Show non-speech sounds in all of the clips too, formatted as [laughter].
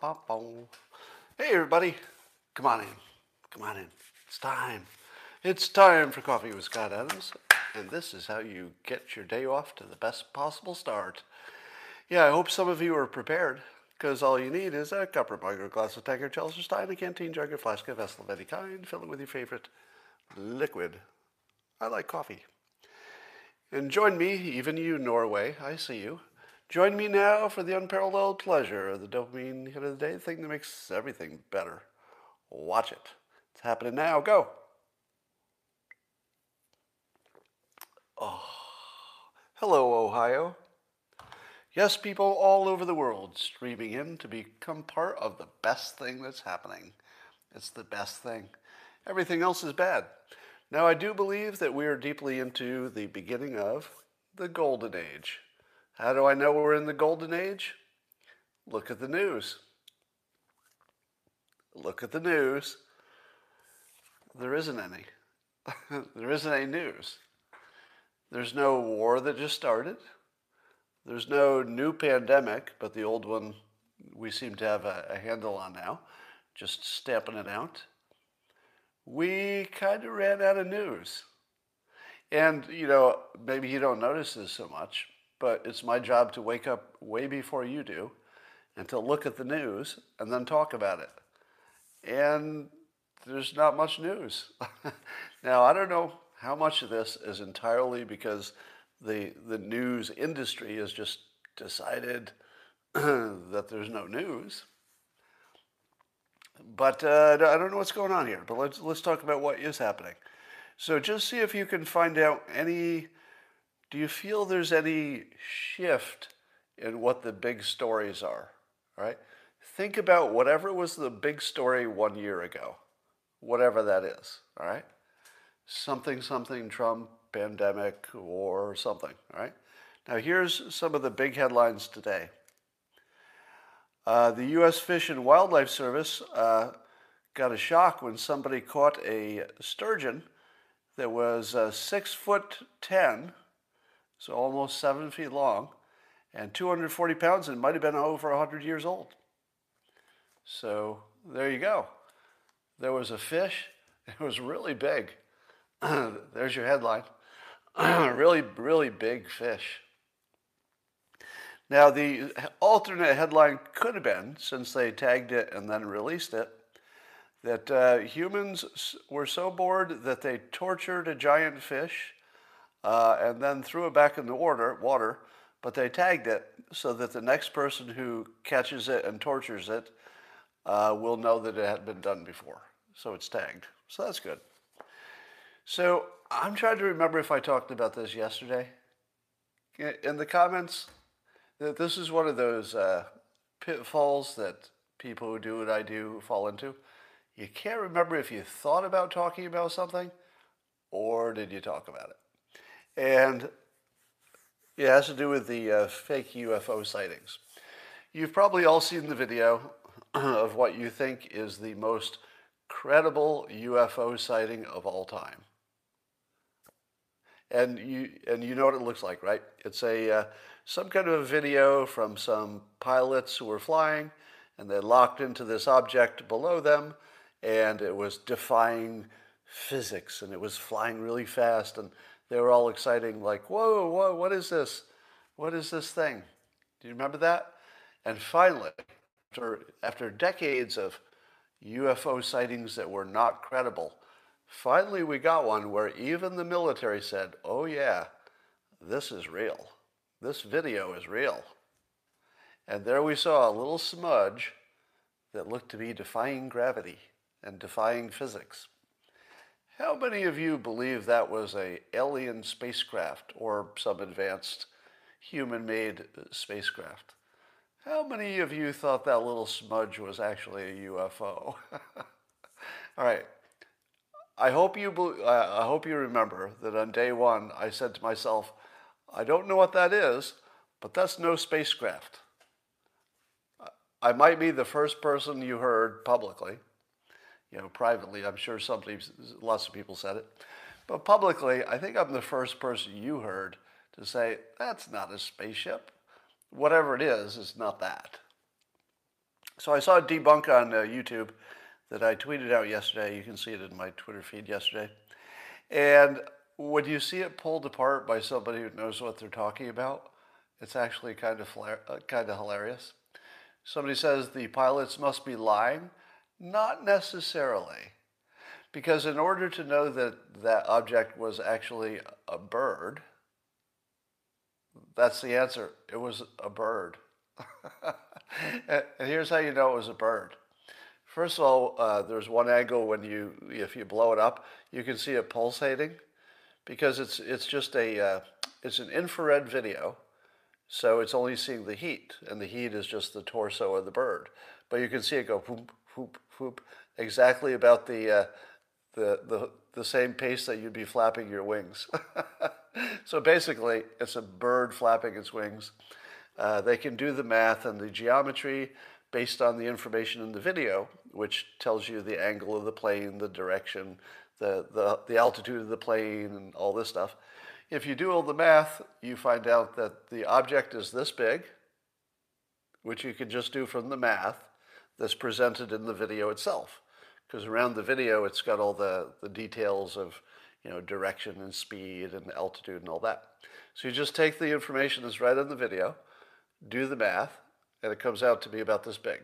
Hey, everybody. Come on in. Come on in. It's time. It's time for Coffee with Scott Adams. And this is how you get your day off to the best possible start. Yeah, I hope some of you are prepared because all you need is a cup or mug or glass of Tiger, Chalice Stein, a canteen jug or flask, a vessel of any kind. Fill it with your favorite liquid. I like coffee. And join me, even you, Norway. I see you. Join me now for the unparalleled pleasure of the dopamine hit of the day, the thing that makes everything better. Watch it. It's happening now. Go. Oh. Hello, Ohio. Yes, people all over the world streaming in to become part of the best thing that's happening. It's the best thing. Everything else is bad. Now, I do believe that we are deeply into the beginning of the golden age. How do I know we're in the golden age? Look at the news. Look at the news. There isn't any. [laughs] there isn't any news. There's no war that just started. There's no new pandemic, but the old one we seem to have a, a handle on now, just stamping it out. We kind of ran out of news. And, you know, maybe you don't notice this so much, but it's my job to wake up way before you do and to look at the news and then talk about it. And there's not much news. [laughs] now, I don't know how much of this is entirely because the, the news industry has just decided [clears throat] that there's no news. But uh, I don't know what's going on here. But let's, let's talk about what is happening. So just see if you can find out any do you feel there's any shift in what the big stories are? All right. Think about whatever was the big story one year ago, whatever that is. All right. Something, something, Trump, pandemic, war, something. All right. Now, here's some of the big headlines today. Uh, the U.S. Fish and Wildlife Service uh, got a shock when somebody caught a sturgeon that was uh, six foot ten so almost seven feet long, and 240 pounds, and it might have been over 100 years old. So there you go. There was a fish. [laughs] It was really big. [clears throat] There's your headline. [clears throat] really, really big fish. Now, the alternate headline could have been, since they tagged it and then released it, that uh, humans were so bored that they tortured a giant fish uh, and then threw it back in the water, water, but they tagged it so that the next person who catches it and tortures it uh, will know that it had been done before. So it's tagged. So that's good. So I'm trying to remember if I talked about this yesterday. In the comments, this is one of those uh, pitfalls that people who do what I do fall into. You can't remember if you thought about talking about something or did you talk about it. And it has to do with the uh, fake UFO sightings. You've probably all seen the video [clears throat] of what you think is the most credible UFO sighting of all time. And you, and you know what it looks like, right? It's a, uh, some kind of a video from some pilots who were flying and they locked into this object below them and it was defying physics and it was flying really fast and they were all exciting, like, whoa, whoa, what is this? What is this thing? Do you remember that? And finally, after, after decades of UFO sightings that were not credible, finally we got one where even the military said, oh, yeah, this is real. This video is real. And there we saw a little smudge that looked to be defying gravity and defying physics. How many of you believe that was a alien spacecraft or some advanced human-made spacecraft? How many of you thought that little smudge was actually a UFO? [laughs] All right. I hope you uh, I hope you remember that on day 1 I said to myself, I don't know what that is, but that's no spacecraft. I might be the first person you heard publicly you know, privately, I'm sure somebody, lots of people said it. But publicly, I think I'm the first person you heard to say, that's not a spaceship. Whatever it is, it's not that. So I saw a debunk on uh, YouTube that I tweeted out yesterday. You can see it in my Twitter feed yesterday. And when you see it pulled apart by somebody who knows what they're talking about, it's actually kind of uh, kind of hilarious. Somebody says the pilots must be lying. Not necessarily. Because in order to know that that object was actually a bird, that's the answer. It was a bird. [laughs] and here's how you know it was a bird. First of all, uh, there's one angle when you, if you blow it up, you can see it pulsating, because it's it's just a uh, it's an infrared video, so it's only seeing the heat, and the heat is just the torso of the bird. But you can see it go whoop whoop whoop exactly about the uh, the, the, the same pace that you'd be flapping your wings. [laughs] so basically, it's a bird flapping its wings. Uh, they can do the math and the geometry based on the information in the video, which tells you the angle of the plane, the direction, the, the, the altitude of the plane, and all this stuff. If you do all the math, you find out that the object is this big, which you can just do from the math that's presented in the video itself because around the video it's got all the, the details of you know direction and speed and altitude and all that. So you just take the information that's right on the video, do the math, and it comes out to be about this big.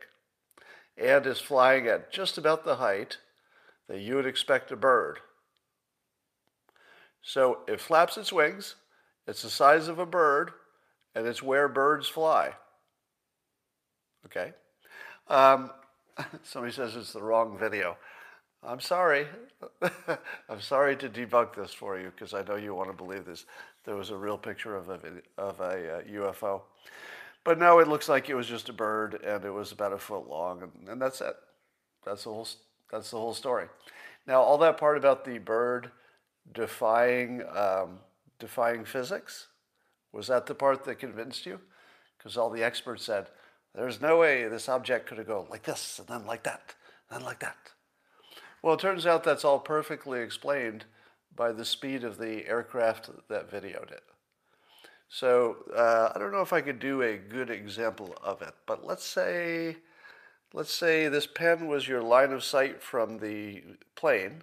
And is flying at just about the height that you would expect a bird. So it flaps its wings, it's the size of a bird, and it's where birds fly. Okay? Um, [laughs] Somebody says it's the wrong video. I'm sorry. [laughs] I'm sorry to debunk this for you because I know you want to believe this. There was a real picture of a, of a uh, UFO. But no, it looks like it was just a bird and it was about a foot long, and, and that's it. That's the, whole, that's the whole story. Now, all that part about the bird defying, um, defying physics, was that the part that convinced you? Because all the experts said, there's no way this object could have gone like this, and then like that, and then like that. Well, it turns out that's all perfectly explained by the speed of the aircraft that videoed it. So uh, I don't know if I could do a good example of it, but let's say, let's say this pen was your line of sight from the plane,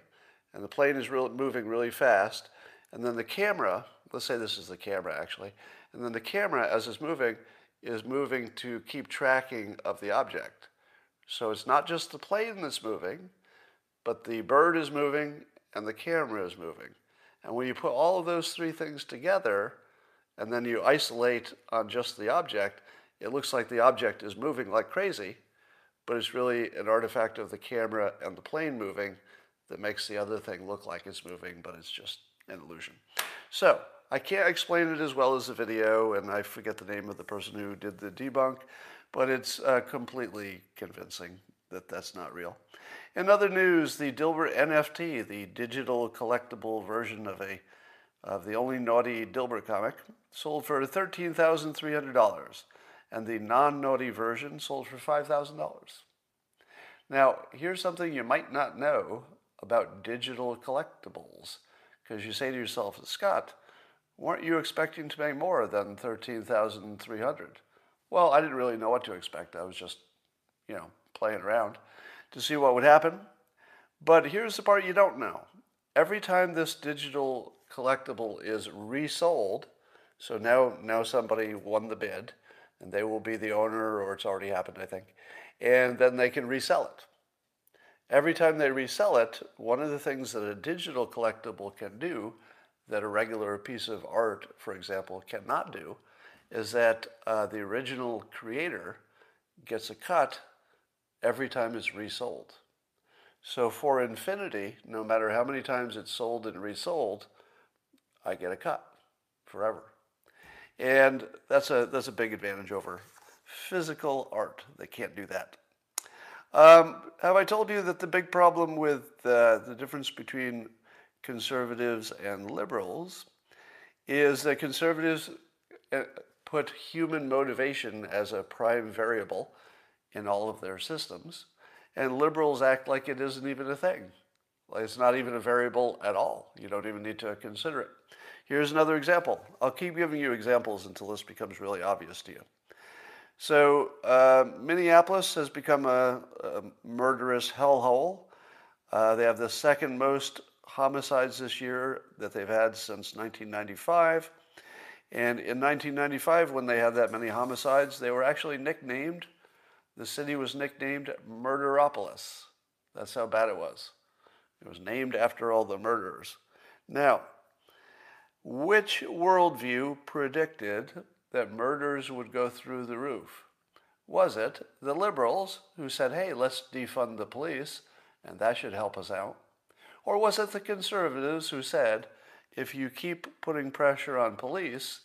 and the plane is real, moving really fast, and then the camera, let's say this is the camera actually, and then the camera as it's moving is moving to keep tracking of the object. So it's not just the plane that's moving, but the bird is moving and the camera is moving. And when you put all of those three things together and then you isolate on just the object, it looks like the object is moving like crazy, but it's really an artifact of the camera and the plane moving that makes the other thing look like it's moving, but it's just an illusion. So I can't explain it as well as the video, and I forget the name of the person who did the debunk, but it's uh, completely convincing that that's not real. In other news, the Dilbert NFT, the digital collectible version of a of the only naughty Dilbert comic, sold for $13,300, and the non-naughty version sold for $5,000. Now, here's something you might not know about digital collectibles, because you say to yourself, Scott, weren't you expecting to make more than 13,300? Well, I didn't really know what to expect. I was just, you know, playing around to see what would happen. But here's the part you don't know. Every time this digital collectible is resold, so now now somebody won the bid and they will be the owner or it's already happened, I think. And then they can resell it. Every time they resell it, one of the things that a digital collectible can do that a regular piece of art, for example, cannot do is that uh, the original creator gets a cut every time it's resold. So for infinity, no matter how many times it's sold and resold, I get a cut forever. And that's a, that's a big advantage over physical art. They can't do that. Um, have I told you that the big problem with uh, the difference between conservatives and liberals is that conservatives uh, put human motivation as a prime variable in all of their systems, and liberals act like it isn't even a thing. It's not even a variable at all. You don't even need to consider it. Here's another example. I'll keep giving you examples until this becomes really obvious to you. So uh, Minneapolis has become a, a murderous hellhole. Uh, they have the second most homicides this year that they've had since 1995. And in 1995, when they had that many homicides, they were actually nicknamed, the city was nicknamed Murderopolis. That's how bad it was. It was named after all the murderers. Now, which worldview predicted that murders would go through the roof? Was it the liberals who said, hey, let's defund the police and that should help us out? Or was it the conservatives who said, if you keep putting pressure on police,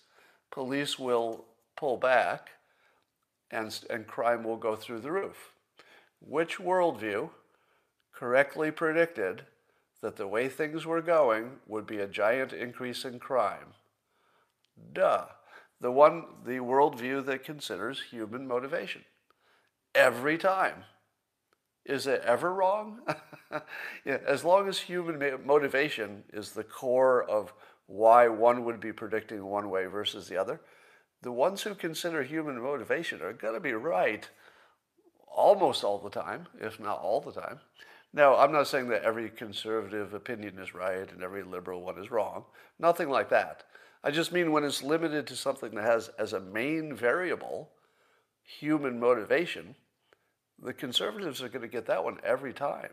police will pull back and, and crime will go through the roof? Which worldview correctly predicted that the way things were going would be a giant increase in crime? Duh. The one, the worldview that considers human motivation. Every time. Is it ever wrong? [laughs] yeah, as long as human motivation is the core of why one would be predicting one way versus the other, the ones who consider human motivation are going to be right almost all the time, if not all the time. Now, I'm not saying that every conservative opinion is right and every liberal one is wrong. Nothing like that. I just mean when it's limited to something that has as a main variable human motivation, the conservatives are going to get that one every time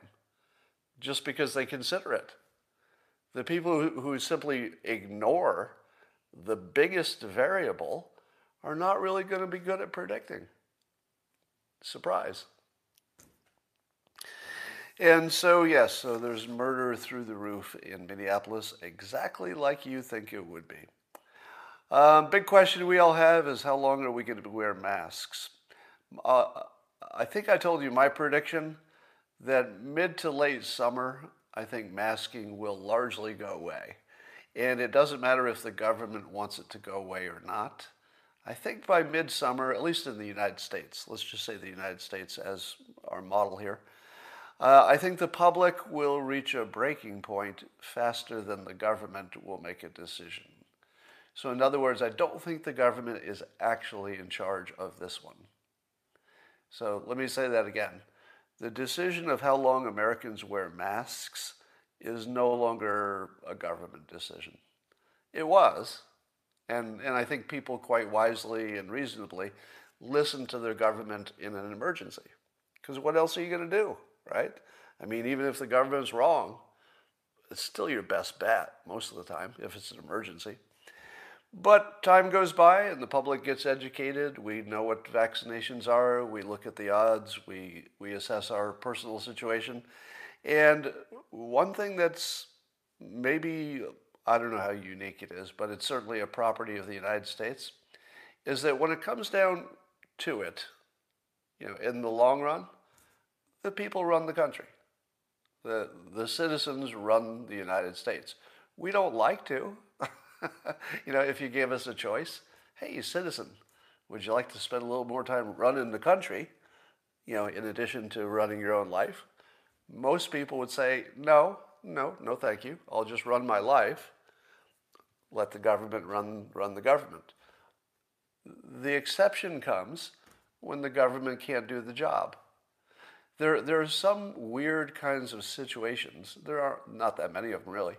just because they consider it. The people who, who simply ignore the biggest variable are not really going to be good at predicting. Surprise. And so, yes, so there's murder through the roof in Minneapolis, exactly like you think it would be. Um, big question we all have is how long are we going to wear masks? Uh, I think I told you my prediction that mid to late summer, I think masking will largely go away. And it doesn't matter if the government wants it to go away or not. I think by midsummer, at least in the United States, let's just say the United States as our model here, uh, I think the public will reach a breaking point faster than the government will make a decision. So, in other words, I don't think the government is actually in charge of this one. So let me say that again. The decision of how long Americans wear masks is no longer a government decision. It was, and, and I think people quite wisely and reasonably listen to their government in an emergency. Because what else are you going to do, right? I mean, even if the government's wrong, it's still your best bet most of the time if it's an emergency. But time goes by and the public gets educated. We know what vaccinations are. We look at the odds. We, we assess our personal situation. And one thing that's maybe, I don't know how unique it is, but it's certainly a property of the United States, is that when it comes down to it, you know, in the long run, the people run the country. The, the citizens run the United States. We don't like to. [laughs] you know, if you gave us a choice, hey, citizen, would you like to spend a little more time running the country, you know, in addition to running your own life? Most people would say, no, no, no, thank you. I'll just run my life. Let the government run, run the government. The exception comes when the government can't do the job. There, there are some weird kinds of situations. There are not that many of them, really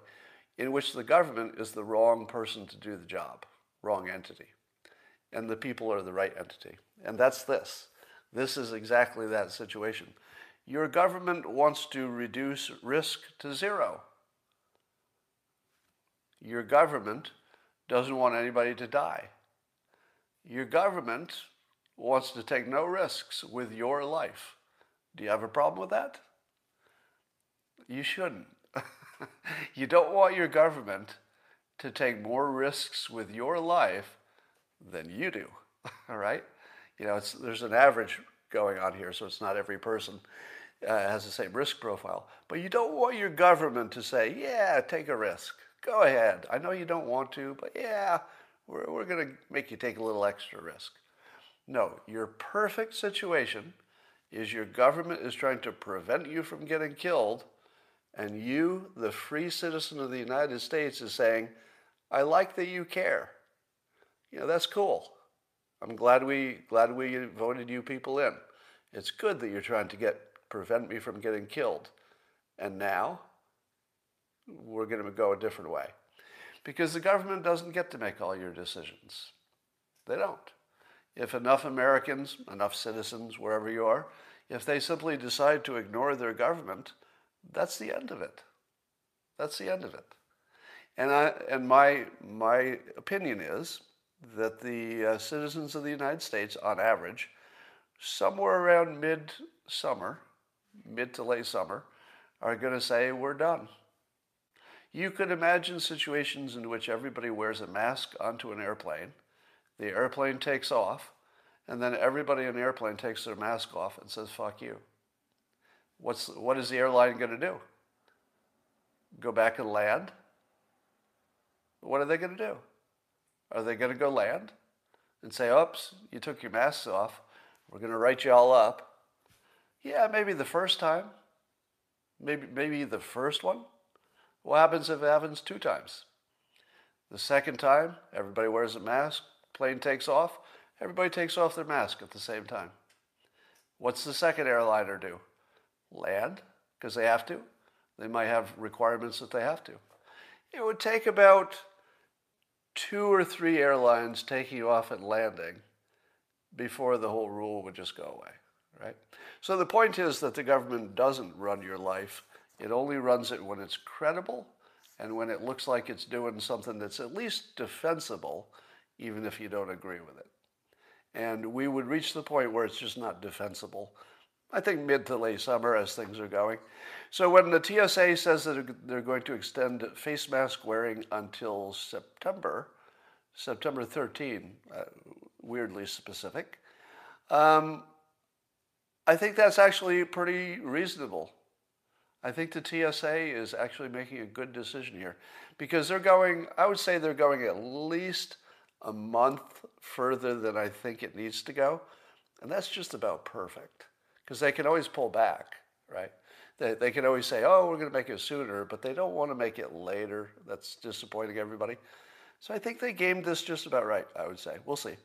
in which the government is the wrong person to do the job, wrong entity, and the people are the right entity. And that's this. This is exactly that situation. Your government wants to reduce risk to zero. Your government doesn't want anybody to die. Your government wants to take no risks with your life. Do you have a problem with that? You shouldn't. [laughs] you don't want your government to take more risks with your life than you do, [laughs] all right? You know, there's an average going on here, so it's not every person uh, has the same risk profile. But you don't want your government to say, yeah, take a risk. Go ahead. I know you don't want to, but yeah, we're, we're going to make you take a little extra risk. No, your perfect situation is your government is trying to prevent you from getting killed and you, the free citizen of the United States, is saying, I like that you care. You know, that's cool. I'm glad we glad we voted you people in. It's good that you're trying to get prevent me from getting killed. And now we're going to go a different way. Because the government doesn't get to make all your decisions. They don't. If enough Americans, enough citizens, wherever you are, if they simply decide to ignore their government, that's the end of it. That's the end of it. And, I, and my, my opinion is that the uh, citizens of the United States, on average, somewhere around mid summer, mid to late summer, are going to say, We're done. You could imagine situations in which everybody wears a mask onto an airplane, the airplane takes off, and then everybody in the airplane takes their mask off and says, Fuck you. What's, what is the airline going to do? Go back and land? What are they going to do? Are they going to go land and say, oops, you took your masks off. We're going to write you all up. Yeah, maybe the first time. Maybe, maybe the first one. What happens if it happens two times? The second time, everybody wears a mask, plane takes off, everybody takes off their mask at the same time. What's the second airliner do? Land, because they have to. They might have requirements that they have to. It would take about two or three airlines taking you off and landing before the whole rule would just go away, right? So the point is that the government doesn't run your life. It only runs it when it's credible and when it looks like it's doing something that's at least defensible, even if you don't agree with it. And we would reach the point where it's just not defensible. I think mid to late summer as things are going. So when the TSA says that they're going to extend face mask wearing until September, September 13, uh, weirdly specific, um, I think that's actually pretty reasonable. I think the TSA is actually making a good decision here because they're going, I would say they're going at least a month further than I think it needs to go. And that's just about perfect because they can always pull back, right? They, they can always say, oh, we're going to make it sooner, but they don't want to make it later. That's disappointing everybody. So I think they gamed this just about right, I would say. We'll see.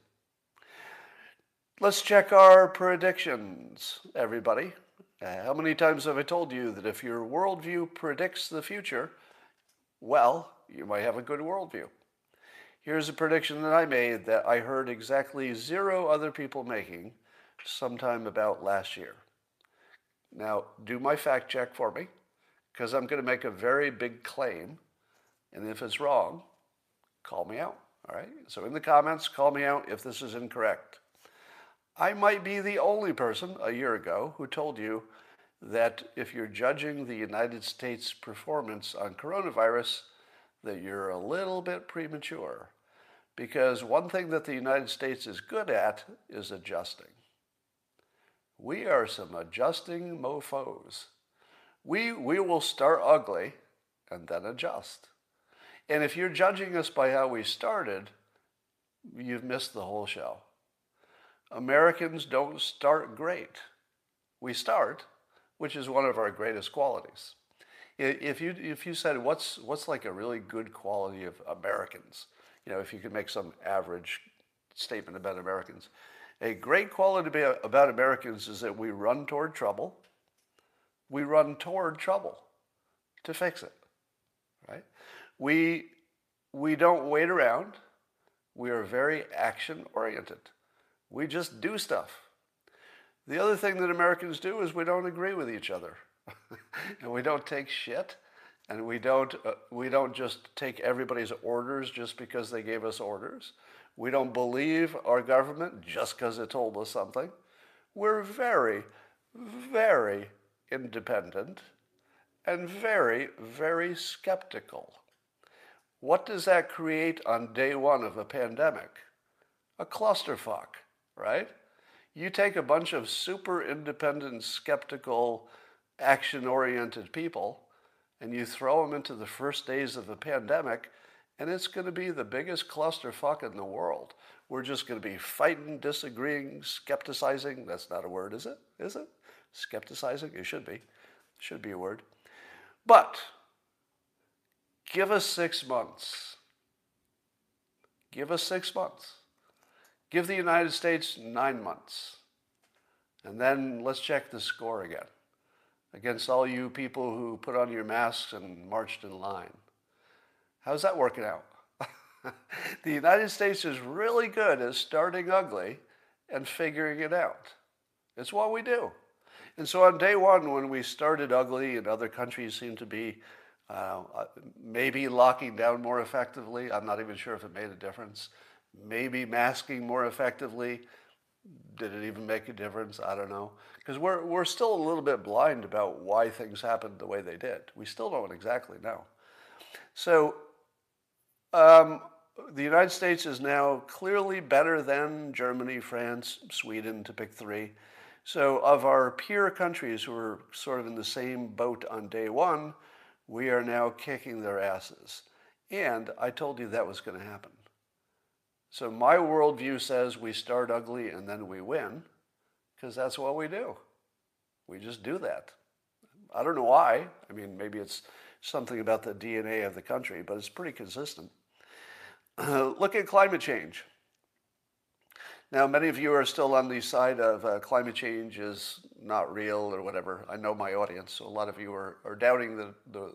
Let's check our predictions, everybody. Uh, how many times have I told you that if your worldview predicts the future, well, you might have a good worldview. Here's a prediction that I made that I heard exactly zero other people making sometime about last year. Now, do my fact check for me, because I'm going to make a very big claim. And if it's wrong, call me out. All right? So in the comments, call me out if this is incorrect. I might be the only person a year ago who told you that if you're judging the United States performance on coronavirus, that you're a little bit premature. Because one thing that the United States is good at is adjusting. We are some adjusting mofos. We, we will start ugly and then adjust. And if you're judging us by how we started, you've missed the whole show. Americans don't start great. We start, which is one of our greatest qualities. If you, if you said, what's, what's like a really good quality of Americans? You know, if you could make some average statement about Americans, a great quality about Americans is that we run toward trouble. We run toward trouble to fix it, right? We, we don't wait around. We are very action oriented. We just do stuff. The other thing that Americans do is we don't agree with each other. [laughs] and we don't take shit. And we don't, uh, we don't just take everybody's orders just because they gave us orders. We don't believe our government just because it told us something. We're very, very independent and very, very skeptical. What does that create on day one of a pandemic? A clusterfuck, right? You take a bunch of super independent, skeptical, action oriented people and you throw them into the first days of a pandemic and it's going to be the biggest clusterfuck in the world. We're just going to be fighting, disagreeing, skepticizing. That's not a word, is it? Is it? Skepticizing? It should be. It should be a word. But give us six months. Give us six months. Give the United States nine months. And then let's check the score again against all you people who put on your masks and marched in line. How's that working out? [laughs] the United States is really good at starting ugly and figuring it out. It's what we do. And so on day one, when we started ugly and other countries seemed to be uh, maybe locking down more effectively, I'm not even sure if it made a difference. Maybe masking more effectively. Did it even make a difference? I don't know. Because we're, we're still a little bit blind about why things happened the way they did. We still don't exactly know. So um, the United States is now clearly better than Germany, France, Sweden, to pick three. So, of our peer countries who were sort of in the same boat on day one, we are now kicking their asses. And I told you that was going to happen. So, my worldview says we start ugly and then we win, because that's what we do. We just do that. I don't know why. I mean, maybe it's something about the DNA of the country, but it's pretty consistent. [clears throat] look at climate change. Now, many of you are still on the side of uh, climate change is not real or whatever. I know my audience, so a lot of you are, are doubting that the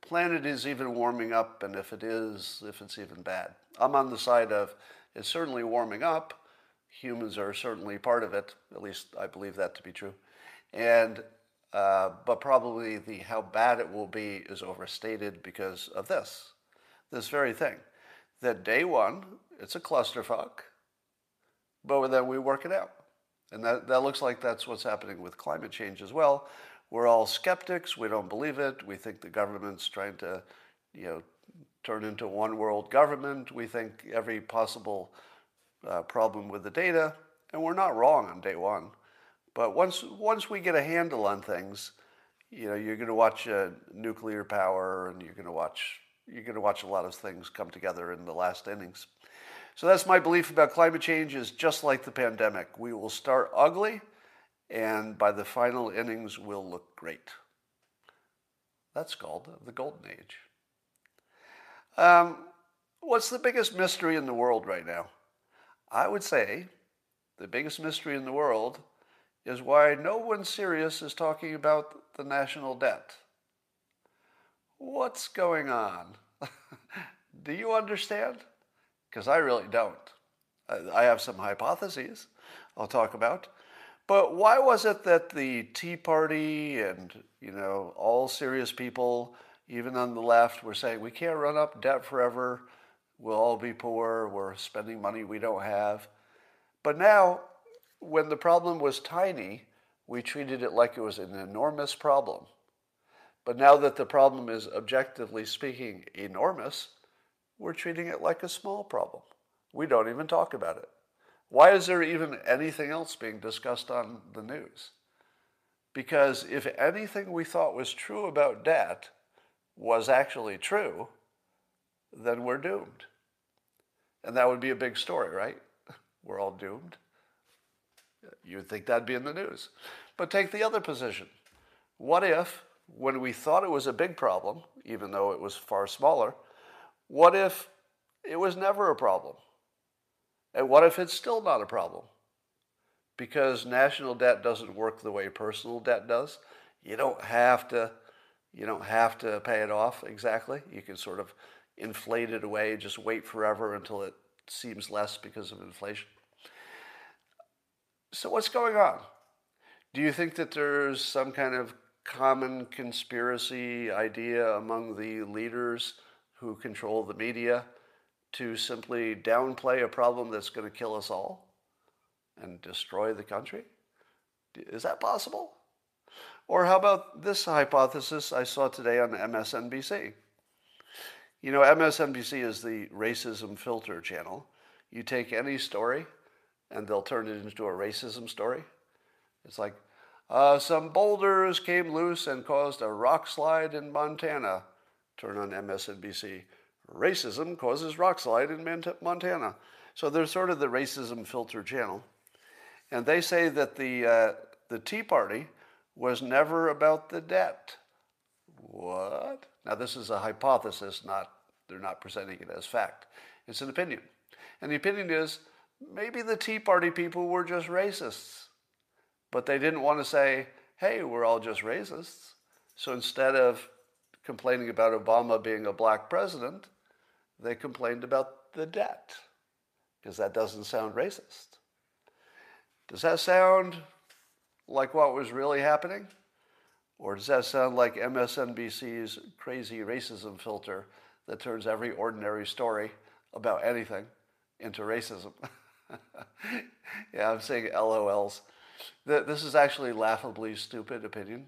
planet is even warming up, and if it is, if it's even bad. I'm on the side of it's certainly warming up. Humans are certainly part of it. At least I believe that to be true. And uh, but probably the how bad it will be is overstated because of this, this very thing that day one, it's a clusterfuck, but then we work it out. And that, that looks like that's what's happening with climate change as well. We're all skeptics. We don't believe it. We think the government's trying to, you know, turn into one world government. We think every possible uh, problem with the data, and we're not wrong on day one. But once once we get a handle on things, you know, you're going to watch uh, nuclear power, and you're going to watch you're going to watch a lot of things come together in the last innings. So that's my belief about climate change is just like the pandemic. We will start ugly, and by the final innings, we'll look great. That's called the golden age. Um, what's the biggest mystery in the world right now? I would say the biggest mystery in the world is why no one serious is talking about the national debt. What's going on? [laughs] Do you understand? Because I really don't. I have some hypotheses I'll talk about. But why was it that the Tea Party and, you know, all serious people, even on the left, were saying we can't run up debt forever, we'll all be poor, we're spending money we don't have. But now, when the problem was tiny, we treated it like it was an enormous problem. But now that the problem is objectively speaking enormous, we're treating it like a small problem. We don't even talk about it. Why is there even anything else being discussed on the news? Because if anything we thought was true about debt was actually true, then we're doomed. And that would be a big story, right? [laughs] We're all doomed. You'd think that'd be in the news. But take the other position. What if when we thought it was a big problem, even though it was far smaller, what if it was never a problem? And what if it's still not a problem? Because national debt doesn't work the way personal debt does. You don't have to you don't have to pay it off exactly. You can sort of inflate it away, just wait forever until it seems less because of inflation. So what's going on? Do you think that there's some kind of common conspiracy idea among the leaders who control the media to simply downplay a problem that's going to kill us all and destroy the country? Is that possible? Or how about this hypothesis I saw today on MSNBC? You know, MSNBC is the racism filter channel. You take any story and they'll turn it into a racism story. It's like, uh, some boulders came loose and caused a rock slide in Montana. Turn on MSNBC. Racism causes rock slide in Montana. So they're sort of the racism filter channel. And they say that the, uh, the Tea Party was never about the debt. What? Now, this is a hypothesis, not, they're not presenting it as fact. It's an opinion. And the opinion is maybe the Tea Party people were just racists, but they didn't want to say, hey, we're all just racists. So instead of complaining about Obama being a black president, they complained about the debt, because that doesn't sound racist. Does that sound like what was really happening? Or does that sound like MSNBC's crazy racism filter that turns every ordinary story about anything into racism? [laughs] yeah, I'm saying LOLs. This is actually laughably stupid opinion,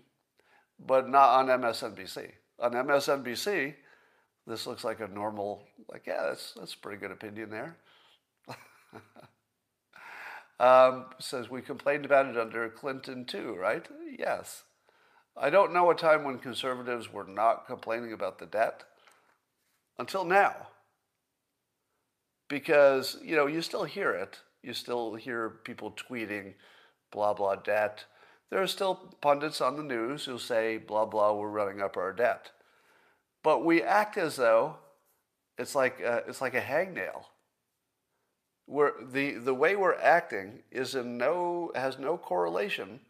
but not on MSNBC. On MSNBC, this looks like a normal, like, yeah, that's, that's a pretty good opinion there. [laughs] um, says we complained about it under Clinton too, right? Yes. I don't know a time when conservatives were not complaining about the debt until now. Because, you know, you still hear it. You still hear people tweeting, blah, blah, debt. There are still pundits on the news who say, blah, blah, we're running up our debt. But we act as though it's like a, it's like a hangnail. We're, the, the way we're acting is in no, has no correlation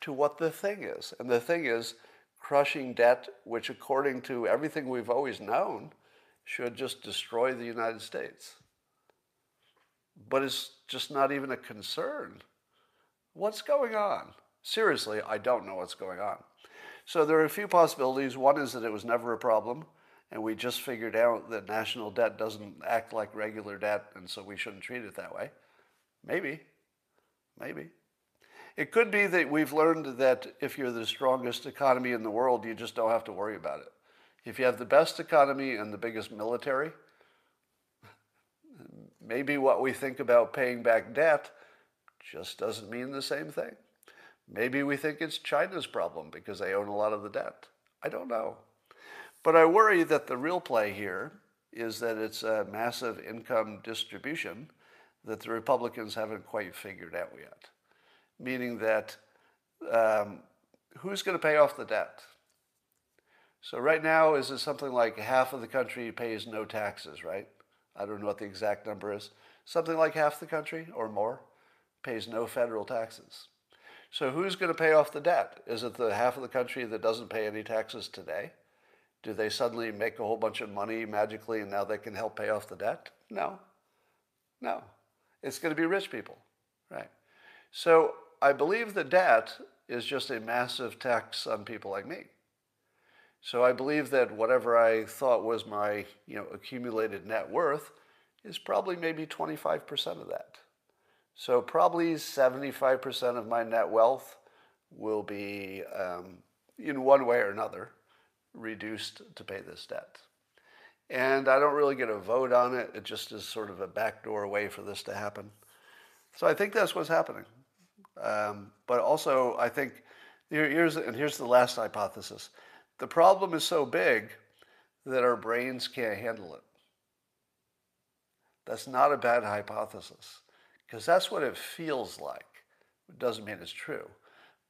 to what the thing is. And the thing is crushing debt, which, according to everything we've always known, should just destroy the United States. But it's just not even a concern. What's going on? Seriously, I don't know what's going on. So there are a few possibilities. One is that it was never a problem, and we just figured out that national debt doesn't act like regular debt, and so we shouldn't treat it that way. Maybe. Maybe. It could be that we've learned that if you're the strongest economy in the world, you just don't have to worry about it. If you have the best economy and the biggest military, [laughs] maybe what we think about paying back debt just doesn't mean the same thing. Maybe we think it's China's problem because they own a lot of the debt. I don't know. But I worry that the real play here is that it's a massive income distribution that the Republicans haven't quite figured out yet meaning that um, who's going to pay off the debt? So right now, is it something like half of the country pays no taxes, right? I don't know what the exact number is. Something like half the country or more pays no federal taxes. So who's going to pay off the debt? Is it the half of the country that doesn't pay any taxes today? Do they suddenly make a whole bunch of money magically and now they can help pay off the debt? No. No. It's going to be rich people, right? So I believe the debt is just a massive tax on people like me. So I believe that whatever I thought was my you know, accumulated net worth is probably maybe 25% of that. So probably 75% of my net wealth will be, um, in one way or another, reduced to pay this debt. And I don't really get a vote on it. It just is sort of a backdoor way for this to happen. So I think that's what's happening. Um, but also, I think here, here's and here's the last hypothesis: the problem is so big that our brains can't handle it. That's not a bad hypothesis because that's what it feels like. It doesn't mean it's true,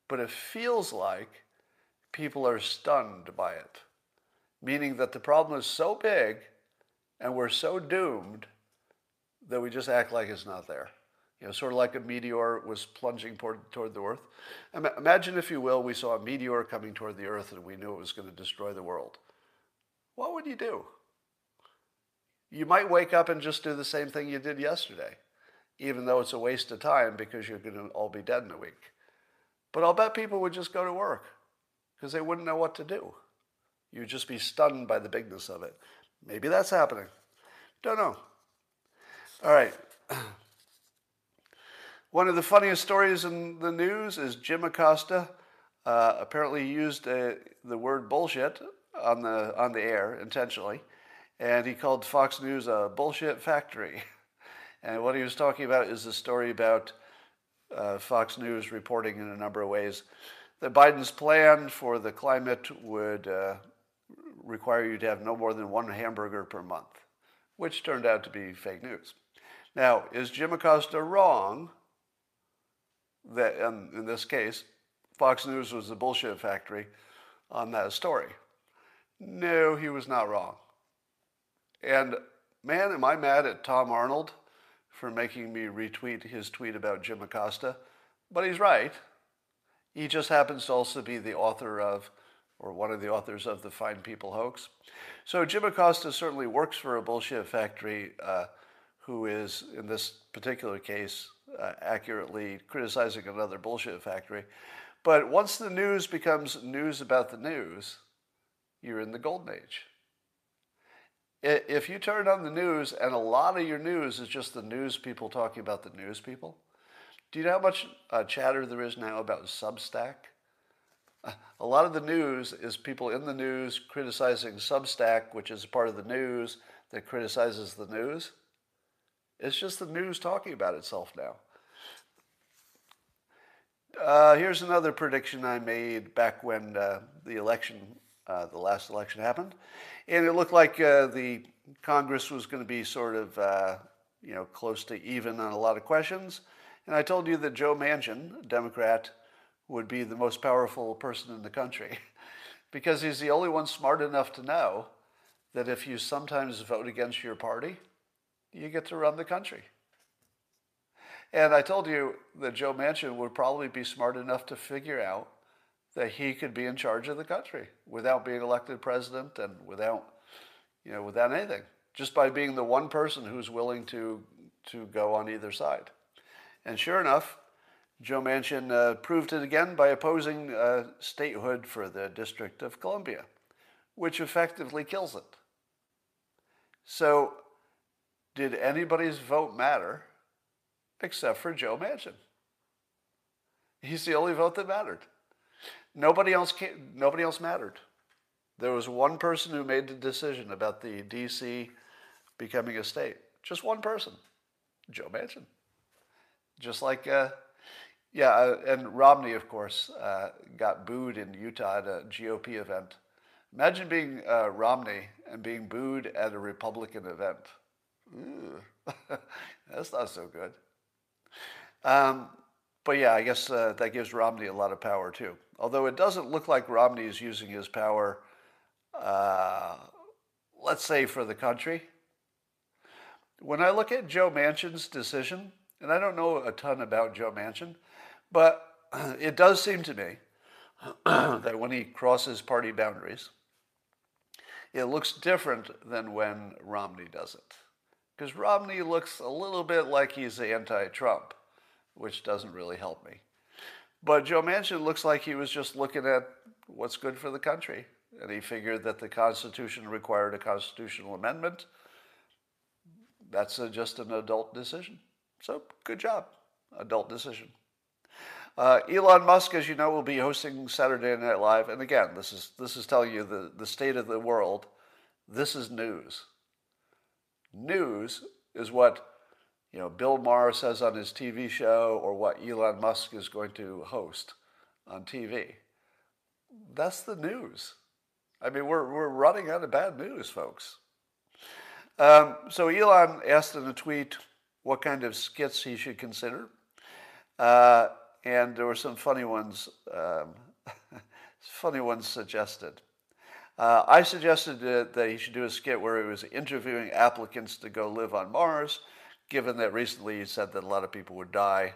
but it feels like people are stunned by it, meaning that the problem is so big and we're so doomed that we just act like it's not there. You know, sort of like a meteor was plunging toward, toward the Earth. Imagine, if you will, we saw a meteor coming toward the Earth and we knew it was going to destroy the world. What would you do? You might wake up and just do the same thing you did yesterday, even though it's a waste of time because you're going to all be dead in a week. But I'll bet people would just go to work because they wouldn't know what to do. You'd just be stunned by the bigness of it. Maybe that's happening. Don't know. All right. [clears throat] One of the funniest stories in the news is Jim Acosta uh, apparently used uh, the word bullshit on the, on the air intentionally, and he called Fox News a bullshit factory. [laughs] And what he was talking about is the story about uh, Fox News reporting in a number of ways that Biden's plan for the climate would uh, require you to have no more than one hamburger per month, which turned out to be fake news. Now, is Jim Acosta wrong that in, in this case, Fox News was the bullshit factory on that story. No, he was not wrong. And man, am I mad at Tom Arnold for making me retweet his tweet about Jim Acosta, but he's right. He just happens to also be the author of, or one of the authors of the Fine People hoax. So Jim Acosta certainly works for a bullshit factory uh, who is, in this particular case, uh, accurately criticizing another bullshit factory. But once the news becomes news about the news, you're in the golden age. If you turn on the news and a lot of your news is just the news people talking about the news people, do you know how much uh, chatter there is now about Substack? A lot of the news is people in the news criticizing Substack, which is a part of the news that criticizes the news. It's just the news talking about itself now. Uh, here's another prediction I made back when uh, the election, uh, the last election happened, and it looked like uh, the Congress was going to be sort of, uh, you know, close to even on a lot of questions. And I told you that Joe Manchin, Democrat, would be the most powerful person in the country, [laughs] because he's the only one smart enough to know that if you sometimes vote against your party, you get to run the country. And I told you that Joe Manchin would probably be smart enough to figure out that he could be in charge of the country without being elected president and without, you know, without anything, just by being the one person who's willing to to go on either side. And sure enough, Joe Manchin uh, proved it again by opposing uh, statehood for the District of Columbia, which effectively kills it. So, did anybody's vote matter? except for Joe Manchin. He's the only vote that mattered. Nobody else came, nobody else mattered. There was one person who made the decision about the DC becoming a state. Just one person, Joe Manchin. Just like, uh, yeah, uh, and Romney, of course, uh, got booed in Utah at a GOP event. Imagine being uh, Romney and being booed at a Republican event. [laughs] That's not so good. Um, but yeah, I guess uh, that gives Romney a lot of power too. Although it doesn't look like Romney is using his power, uh, let's say, for the country. When I look at Joe Manchin's decision, and I don't know a ton about Joe Manchin, but [clears throat] it does seem to me [clears throat] that when he crosses party boundaries, it looks different than when Romney does it. Because Romney looks a little bit like he's anti Trump which doesn't really help me. But Joe Manchin looks like he was just looking at what's good for the country. And he figured that the Constitution required a constitutional amendment. That's a, just an adult decision. So, good job. Adult decision. Uh, Elon Musk, as you know, will be hosting Saturday Night Live. And again, this is, this is telling you the, the state of the world. This is news. News is what you know, Bill Maher says on his TV show or what Elon Musk is going to host on TV. That's the news. I mean, we're, we're running out of bad news, folks. Um, so Elon asked in a tweet what kind of skits he should consider. Uh, and there were some funny ones, um, [laughs] funny ones suggested. Uh, I suggested that he should do a skit where he was interviewing applicants to go live on Mars given that recently he said that a lot of people would die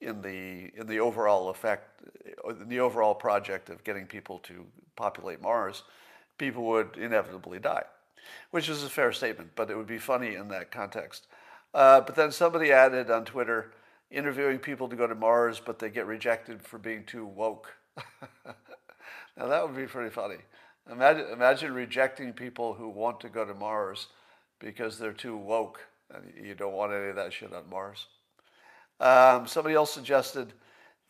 in the in the overall effect, in the overall project of getting people to populate Mars, people would inevitably die, which is a fair statement, but it would be funny in that context. Uh, but then somebody added on Twitter, interviewing people to go to Mars, but they get rejected for being too woke. [laughs] now that would be pretty funny. Imagine, imagine rejecting people who want to go to Mars because they're too woke. And you don't want any of that shit on Mars. Um, somebody else suggested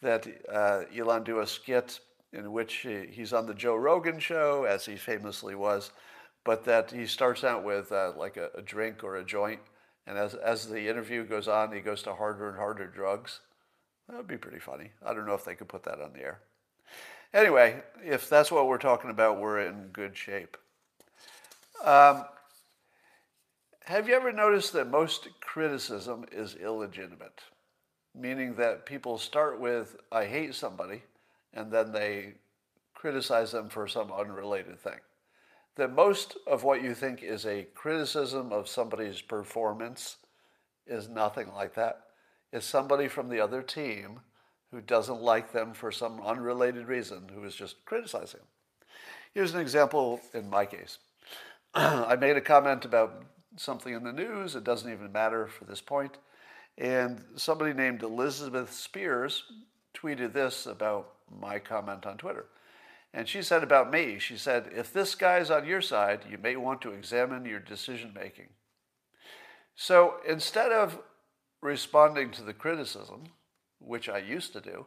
that uh, Elon do a skit in which he, he's on the Joe Rogan show, as he famously was, but that he starts out with uh, like a, a, drink or a joint, and as, as the interview goes on, he goes to harder and harder drugs. That would be pretty funny. I don't know if they could put that on the air. Anyway, if that's what we're talking about, we're in good shape. Um, have you ever noticed that most criticism is illegitimate? Meaning that people start with, I hate somebody, and then they criticize them for some unrelated thing. That most of what you think is a criticism of somebody's performance is nothing like that. It's somebody from the other team who doesn't like them for some unrelated reason who is just criticizing them. Here's an example in my case. [clears throat] I made a comment about something in the news. It doesn't even matter for this point. And somebody named Elizabeth Spiers tweeted this about my comment on Twitter. And she said about me, she said, if this guy's on your side, you may want to examine your decision making. So instead of responding to the criticism, which I used to do,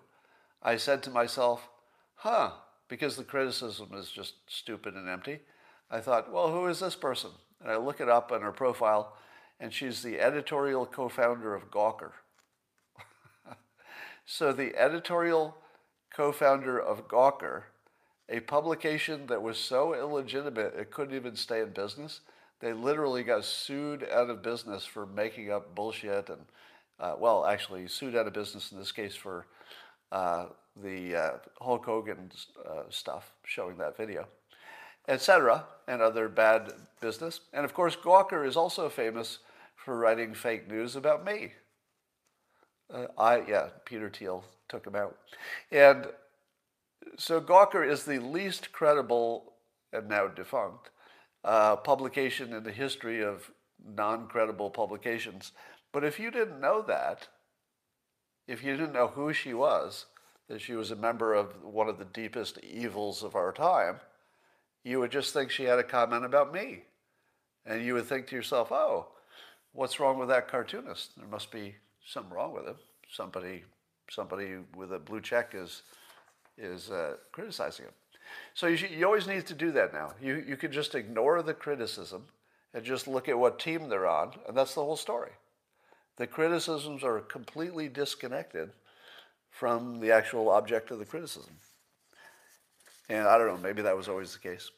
I said to myself, huh, because the criticism is just stupid and empty, I thought, well, who is this person? And I look it up on her profile, and she's the editorial co founder of Gawker. [laughs] so the editorial co founder of Gawker a publication that was so illegitimate it couldn't even stay in business. They literally got sued out of business for making up bullshit and, uh, well, actually sued out of business in this case for uh, the uh, Hulk Hogan uh, stuff, showing that video, etc., and other bad business. And of course, Gawker is also famous for writing fake news about me. Uh, I yeah, Peter Thiel took him out, and so Gawker is the least credible and now defunct uh, publication in the history of non-credible publications. But if you didn't know that, if you didn't know who she was, that she was a member of one of the deepest evils of our time, you would just think she had a comment about me. And you would think to yourself, oh, what's wrong with that cartoonist? There must be something wrong with him. Somebody, somebody with a blue check is is uh, criticizing him. So you, should, you always need to do that now. You, you can just ignore the criticism and just look at what team they're on, and that's the whole story. The criticisms are completely disconnected from the actual object of the criticism. And I don't know, maybe that was always the case.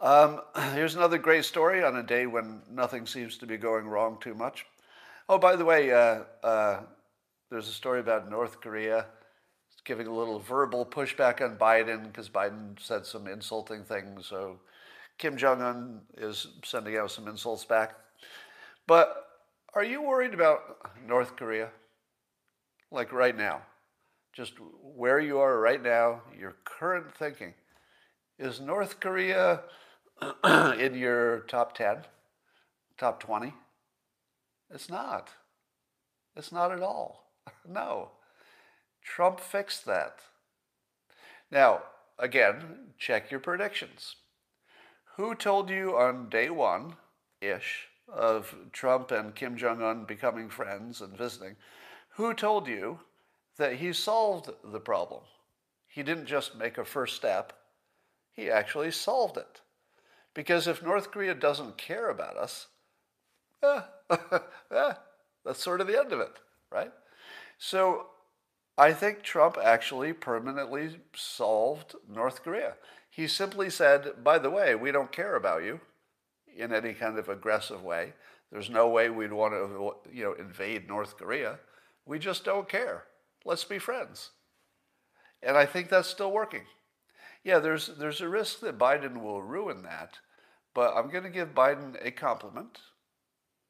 Um, [clears throat] here's another great story on a day when nothing seems to be going wrong too much. Oh, by the way, uh, uh, there's a story about North Korea giving a little verbal pushback on Biden because Biden said some insulting things. So Kim Jong un is sending out some insults back. But are you worried about North Korea? Like right now? Just where you are right now, your current thinking. Is North Korea [clears throat] in your top 10, top 20? It's not. It's not at all. [laughs] No. Trump fixed that. Now, again, check your predictions. Who told you on day one ish of Trump and Kim Jong un becoming friends and visiting? Who told you that he solved the problem? He didn't just make a first step, he actually solved it. Because if North Korea doesn't care about us, [laughs] eh, eh, [laughs] that's sort of the end of it, right? So I think Trump actually permanently solved North Korea. He simply said, by the way, we don't care about you in any kind of aggressive way. There's no way we'd want to you know, invade North Korea. We just don't care. Let's be friends. And I think that's still working. Yeah, there's, there's a risk that Biden will ruin that, but I'm going to give Biden a compliment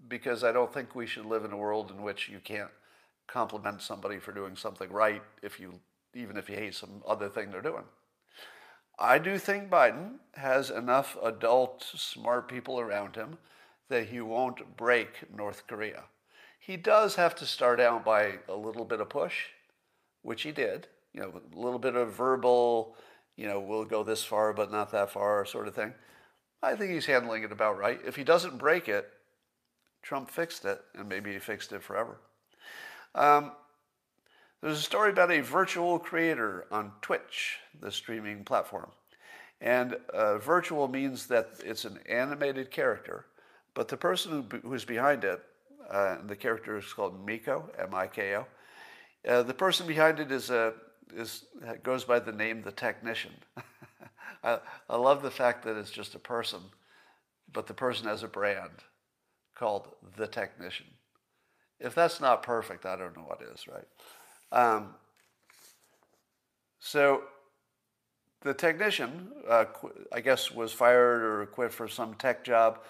because I don't think we should live in a world in which you can't compliment somebody for doing something right if you even if you hate some other thing they're doing. I do think Biden has enough adult smart people around him that he won't break North Korea. He does have to start out by a little bit of push, which he did, you know, a little bit of verbal, you know, we'll go this far but not that far sort of thing. I think he's handling it about right. If he doesn't break it, Trump fixed it, and maybe he fixed it forever. Um, there's a story about a virtual creator on Twitch, the streaming platform. And uh, virtual means that it's an animated character, but the person who, who's behind it, uh, the character is called Miko, M-I-K-O. Uh, the person behind it is a is goes by the name the technician. [laughs] I, I love the fact that it's just a person, but the person has a brand called the technician. If that's not perfect, I don't know what is, right? Um, so the technician, uh, I guess, was fired or quit for some tech job.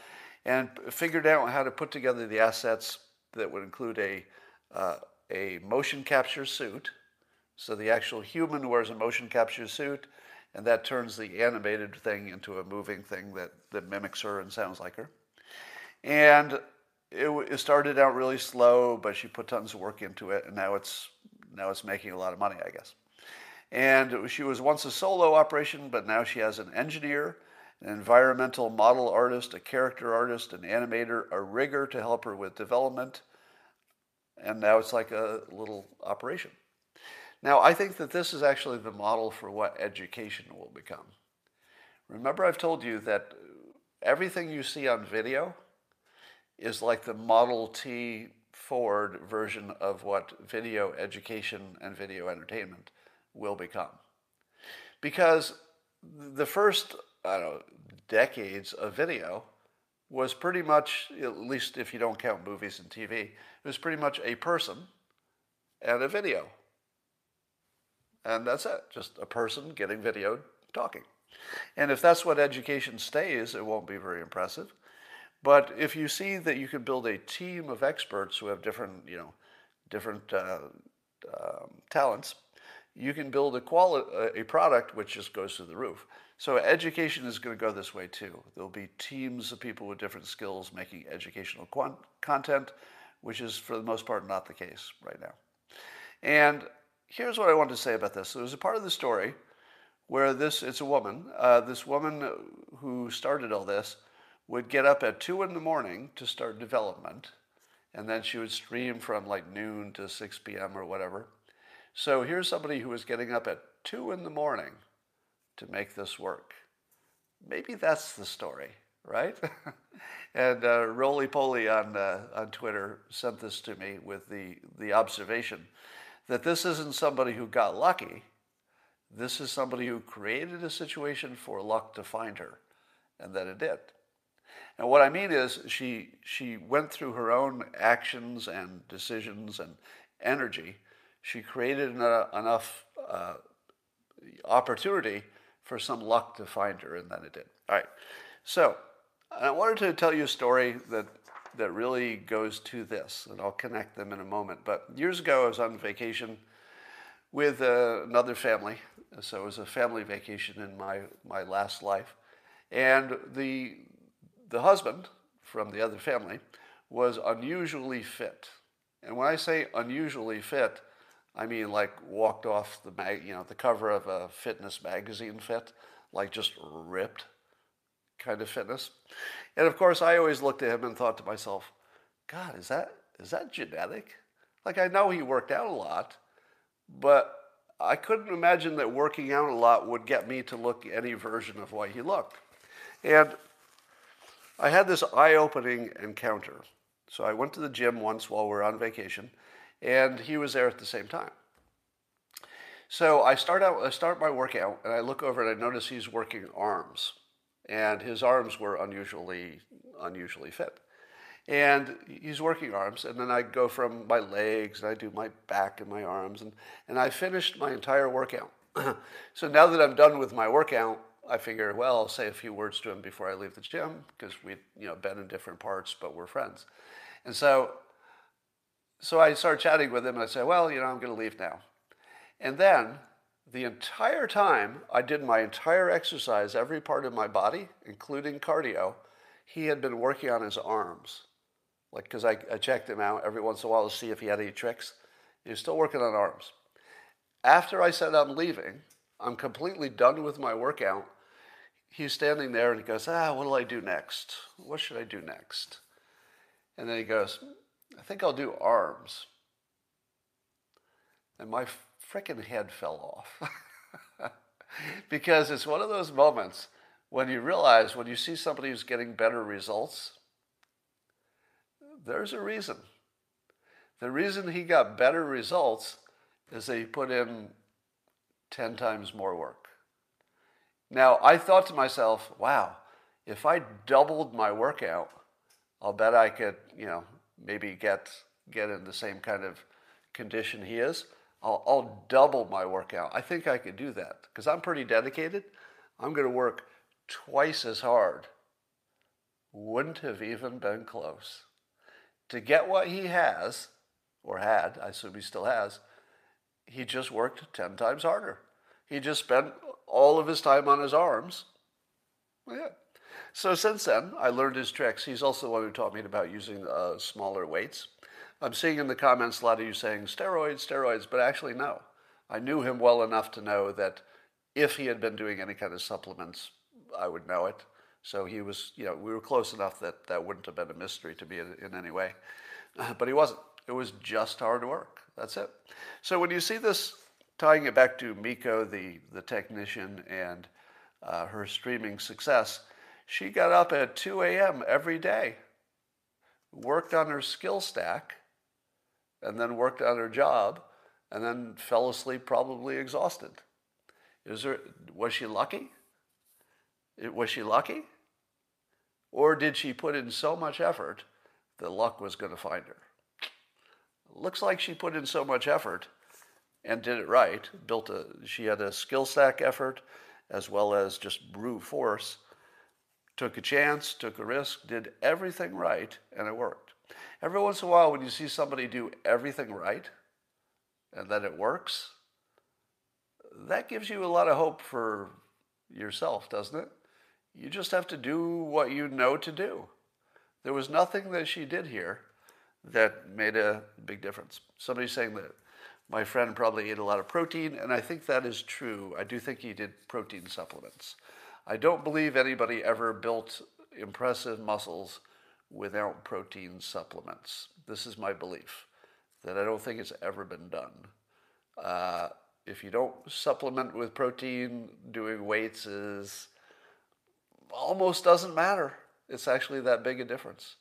and figured out how to put together the assets that would include a, uh, a motion capture suit. So the actual human wears a motion capture suit, and that turns the animated thing into a moving thing that, that mimics her and sounds like her. And it, it started out really slow, but she put tons of work into it, and now it's now it's making a lot of money, I guess. And she was once a solo operation, but now she has an engineer an environmental model artist, a character artist, an animator, a rigger to help her with development. And now it's like a little operation. Now, I think that this is actually the model for what education will become. Remember, I've told you that everything you see on video is like the Model T Ford version of what video education and video entertainment will become. Because the first I don't know, decades of video was pretty much, at least if you don't count movies and TV, it was pretty much a person and a video. And that's it, just a person getting videoed talking. And if that's what education stays, it won't be very impressive. But if you see that you can build a team of experts who have different, you know, different uh, um, talents, you can build a, quali- a product which just goes through the roof. So education is going to go this way too. There'll be teams of people with different skills making educational quant- content, which is for the most part not the case right now. And here's what I want to say about this. So there's a part of the story where this it's a woman. Uh, this woman who started all this would get up at two in the morning to start development, and then she would stream from like noon to 6 p.m. or whatever. So here's somebody who was getting up at two in the morning to make this work. Maybe that's the story, right? [laughs] and uh, Roly Poly on, uh, on Twitter sent this to me with the, the observation that this isn't somebody who got lucky. This is somebody who created a situation for luck to find her, and that it did. And what I mean is, she, she went through her own actions and decisions and energy. She created enough uh, opportunity for some luck to find her, and then it did. All right. So I wanted to tell you a story that that really goes to this, and I'll connect them in a moment. But years ago, I was on vacation with uh, another family. So it was a family vacation in my, my last life. And the, the husband from the other family was unusually fit. And when I say unusually fit, I mean, like walked off the mag, you know, the cover of a fitness magazine fit, like just ripped kind of fitness. And of course, I always looked at him and thought to myself, God, is that is that genetic? Like I know he worked out a lot, but I couldn't imagine that working out a lot would get me to look any version of what he looked. And I had this eye-opening encounter. So I went to the gym once while we were on vacation and he was there at the same time. So I start out, I start my workout, and I look over and I notice he's working arms, and his arms were unusually, unusually fit. And he's working arms, and then I go from my legs, and I do my back and my arms, and, and I finished my entire workout. [clears throat] so now that I'm done with my workout, I figure, well, I'll say a few words to him before I leave the gym because we've you know been in different parts, but we're friends. And so so I started chatting with him and I said, Well, you know, I'm going to leave now. And then the entire time I did my entire exercise, every part of my body, including cardio, he had been working on his arms. Like, because I, I checked him out every once in a while to see if he had any tricks. He was still working on arms. After I said I'm leaving, I'm completely done with my workout. He's standing there and he goes, Ah, what'll I do next? What should I do next? And then he goes, I think I'll do arms. And my freaking head fell off. [laughs] because it's one of those moments when you realize when you see somebody who's getting better results, there's a reason. The reason he got better results is that he put in 10 times more work. Now, I thought to myself, wow, if I doubled my workout, I'll bet I could, you know, maybe get get in the same kind of condition he is, I'll, I'll double my workout. I think I could do that because I'm pretty dedicated. I'm going to work twice as hard wouldn't have even been close. To get what he has, or had, I assume he still has, he just worked 10 times harder. He just spent all of his time on his arms. Yeah. So since then, I learned his tricks. He's also the one who taught me about using uh, smaller weights. I'm seeing in the comments a lot of you saying steroids, steroids, but actually, no. I knew him well enough to know that if he had been doing any kind of supplements, I would know it. So he was, you know, we were close enough that that wouldn't have been a mystery to me in, in any way. [clears throat] But he wasn't. It was just hard work. That's it. So when you see this, tying it back to Miko, the, the technician, and uh, her streaming success, she got up at 2 a.m. every day, worked on her skill stack, and then worked on her job, and then fell asleep probably exhausted. Is there, was she lucky? Was she lucky? Or did she put in so much effort that luck was going to find her? Looks like she put in so much effort and did it right. Built a, she had a skill stack effort as well as just brute force. Took a chance, took a risk, did everything right, and it worked. Every once in a while, when you see somebody do everything right and then it works, that gives you a lot of hope for yourself, doesn't it? You just have to do what you know to do. There was nothing that she did here that made a big difference. Somebody's saying that my friend probably ate a lot of protein, and I think that is true. I do think he did protein supplements. I don't believe anybody ever built impressive muscles without protein supplements. This is my belief that I don't think it's ever been done. Uh, if you don't supplement with protein, doing weights is almost doesn't matter. It's actually that big a difference.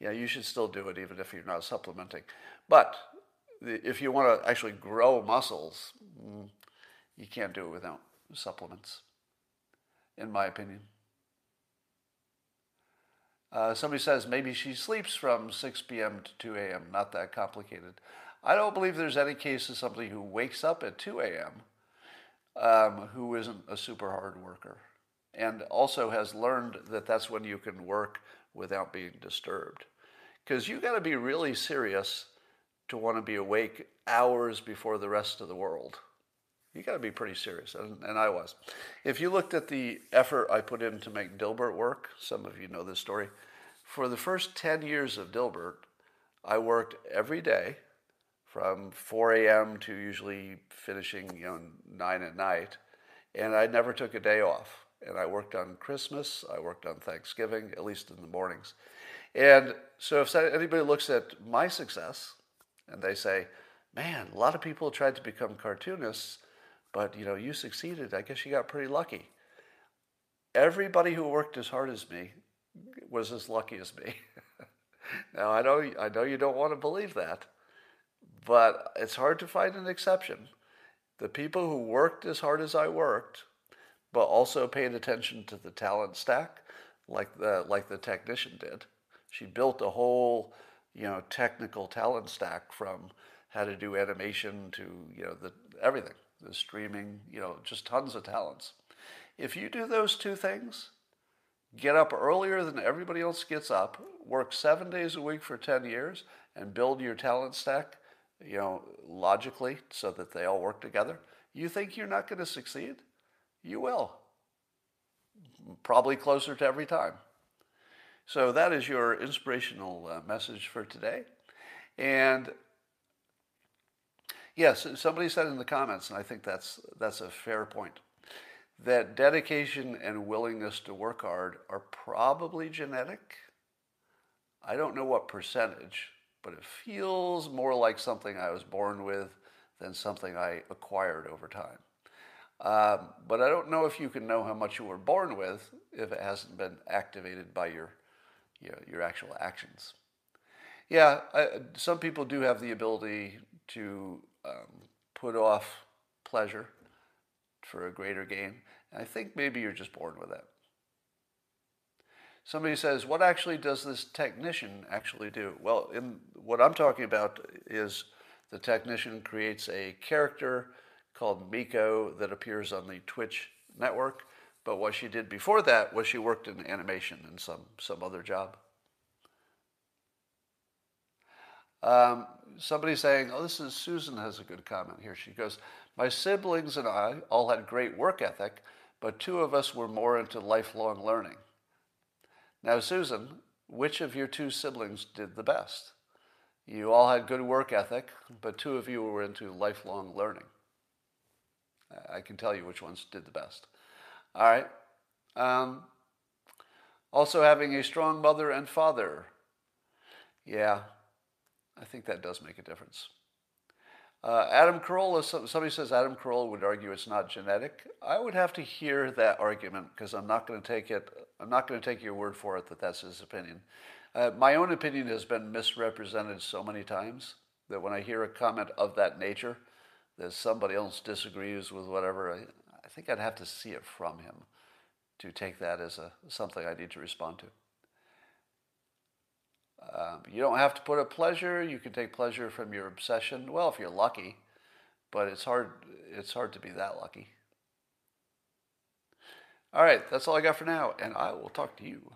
Yeah, you should still do it even if you're not supplementing. But if you want to actually grow muscles, mm, you can't do it without supplements, in my opinion. Uh, somebody says maybe she sleeps from 6 p.m. to 2 a.m. Not that complicated. I don't believe there's any case of somebody who wakes up at 2 a.m. Um, who isn't a super hard worker and also has learned that that's when you can work without being disturbed. Because you got to be really serious to want to be awake hours before the rest of the world. You got to be pretty serious, and, and, I was. If you looked at the effort I put in to make Dilbert work, some of you know this story. For the first 10 years of Dilbert, I worked every day from 4 a.m. to usually finishing you know, 9 at night, and I never took a day off. And I worked on Christmas, I worked on Thanksgiving, at least in the mornings. And so if anybody looks at my success and they say, man, a lot of people tried to become cartoonists, but you know, you succeeded. I guess you got pretty lucky. Everybody who worked as hard as me was as lucky as me. [laughs] now I know I know you don't want to believe that, but it's hard to find an exception. The people who worked as hard as I worked, but also paid attention to the talent stack, like the like the technician did, she built a whole, you know, technical talent stack from how to do animation to, you know, the everything, the streaming, you know, just tons of talents. If you do those two things, get up earlier than everybody else gets up, work seven days a week for 10 years, and build your talent stack, you know, logically so that they all work together, you think you're not going to succeed? You will. Probably closer to every time. So that is your inspirational uh, message for today. And yes, somebody said in the comments, and I think that's that's a fair point, that dedication and willingness to work hard are probably genetic. I don't know what percentage, but it feels more like something I was born with than something I acquired over time. Um, but I don't know if you can know how much you were born with if it hasn't been activated by your your, your actual actions. Yeah, I, some people do have the ability to um, put off pleasure for a greater gain. And I think maybe you're just born with that. Somebody says, what actually does this technician actually do? Well, in, what I'm talking about is the technician creates a character called Miko that appears on the Twitch network. But what she did before that was she worked in animation in some, some other job. Um, somebody saying, oh, this is Susan has a good comment here. She goes, My siblings and I all had great work ethic, but two of us were more into lifelong learning. Now, Susan, which of your two siblings did the best? You all had good work ethic, but two of you were into lifelong learning. I can tell you which ones did the best. All right. Um, also, having a strong mother and father. Yeah, I think that does make a difference. Uh, Adam Carolla, somebody says Adam Carolla would argue it's not genetic. I would have to hear that argument because I'm not going to take it. I'm not going to take your word for it that that's his opinion. Uh, my own opinion has been misrepresented so many times that when I hear a comment of that nature, that somebody else disagrees with whatever, I, I think I'd have to see it from him to take that as a, something I need to respond to. Um, you don't have to put a pleasure. You can take pleasure from your obsession. Well, if you're lucky, but it's hard. It's hard to be that lucky. All right, that's all I got for now, and I will talk to you